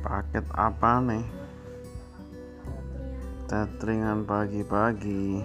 Paket apa nih? Tetringan pagi-pagi.